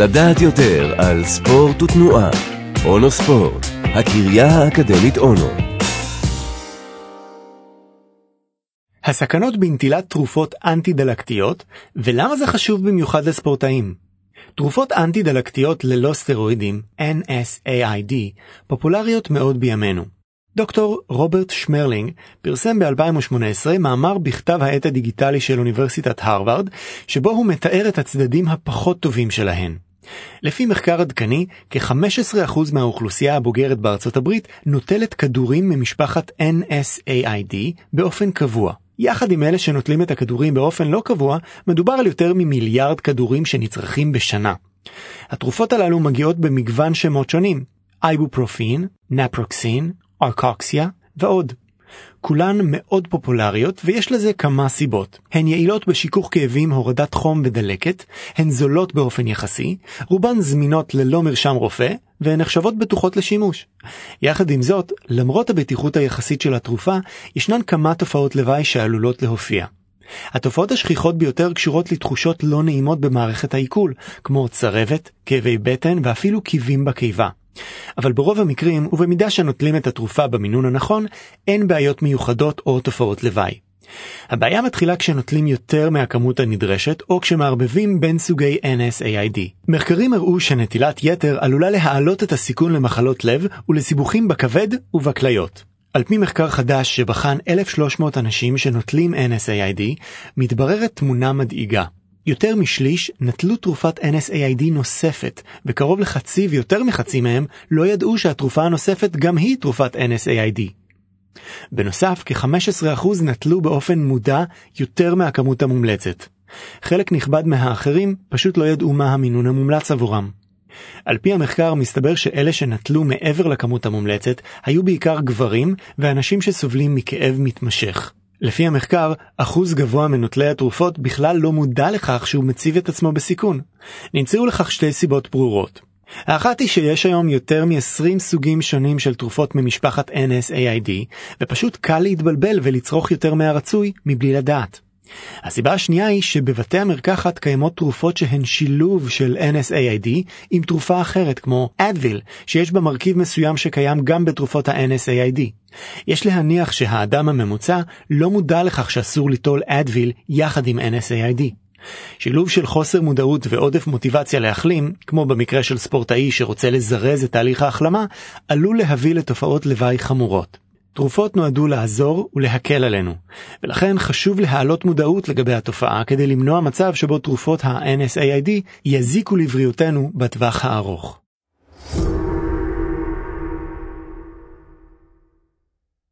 לדעת יותר על ספורט ותנועה. אונו ספורט, הקריה האקדמית אונו. הסכנות בנטילת תרופות אנטי-דלקתיות, ולמה זה חשוב במיוחד לספורטאים. תרופות אנטי-דלקתיות ללא סטרואידים, NSAID, פופולריות מאוד בימינו. דוקטור רוברט שמרלינג פרסם ב-2018 מאמר בכתב העת הדיגיטלי של אוניברסיטת הרווארד, שבו הוא מתאר את הצדדים הפחות טובים שלהן. לפי מחקר עדכני, כ-15% מהאוכלוסייה הבוגרת בארצות הברית נוטלת כדורים ממשפחת NSAID באופן קבוע. יחד עם אלה שנוטלים את הכדורים באופן לא קבוע, מדובר על יותר ממיליארד כדורים שנצרכים בשנה. התרופות הללו מגיעות במגוון שמות שונים, אייבופרופין, נפרוקסין, ארקוקסיה ועוד. כולן מאוד פופולריות ויש לזה כמה סיבות. הן יעילות בשיכוך כאבים, הורדת חום ודלקת, הן זולות באופן יחסי, רובן זמינות ללא מרשם רופא, והן נחשבות בטוחות לשימוש. יחד עם זאת, למרות הבטיחות היחסית של התרופה, ישנן כמה תופעות לוואי שעלולות להופיע. התופעות השכיחות ביותר קשורות לתחושות לא נעימות במערכת העיכול, כמו צרבת, כאבי בטן ואפילו קיבים בקיבה. אבל ברוב המקרים, ובמידה שנוטלים את התרופה במינון הנכון, אין בעיות מיוחדות או תופעות לוואי. הבעיה מתחילה כשנוטלים יותר מהכמות הנדרשת, או כשמערבבים בין סוגי NSAID. מחקרים הראו שנטילת יתר עלולה להעלות את הסיכון למחלות לב ולסיבוכים בכבד ובכליות. על פי מחקר חדש שבחן 1,300 אנשים שנוטלים NSAID, מתבררת תמונה מדאיגה. יותר משליש נטלו תרופת NSAID נוספת, וקרוב לחצי ויותר מחצי מהם לא ידעו שהתרופה הנוספת גם היא תרופת NSAID. בנוסף, כ-15% נטלו באופן מודע יותר מהכמות המומלצת. חלק נכבד מהאחרים פשוט לא ידעו מה המינון המומלץ עבורם. על פי המחקר מסתבר שאלה שנטלו מעבר לכמות המומלצת היו בעיקר גברים ואנשים שסובלים מכאב מתמשך. לפי המחקר, אחוז גבוה מנוטלי התרופות בכלל לא מודע לכך שהוא מציב את עצמו בסיכון. נמצאו לכך שתי סיבות ברורות. האחת היא שיש היום יותר מ-20 סוגים שונים של תרופות ממשפחת NSAID, ופשוט קל להתבלבל ולצרוך יותר מהרצוי מבלי לדעת. הסיבה השנייה היא שבבתי המרקחת קיימות תרופות שהן שילוב של NSAID עם תרופה אחרת כמו אדוויל, שיש בה מרכיב מסוים שקיים גם בתרופות ה-NSAID. יש להניח שהאדם הממוצע לא מודע לכך שאסור ליטול אדוויל יחד עם NSAID. שילוב של חוסר מודעות ועודף מוטיבציה להחלים, כמו במקרה של ספורטאי שרוצה לזרז את תהליך ההחלמה, עלול להביא לתופעות לוואי חמורות. תרופות נועדו לעזור ולהקל עלינו, ולכן חשוב להעלות מודעות לגבי התופעה כדי למנוע מצב שבו תרופות ה-NSAID יזיקו לבריאותנו בטווח הארוך.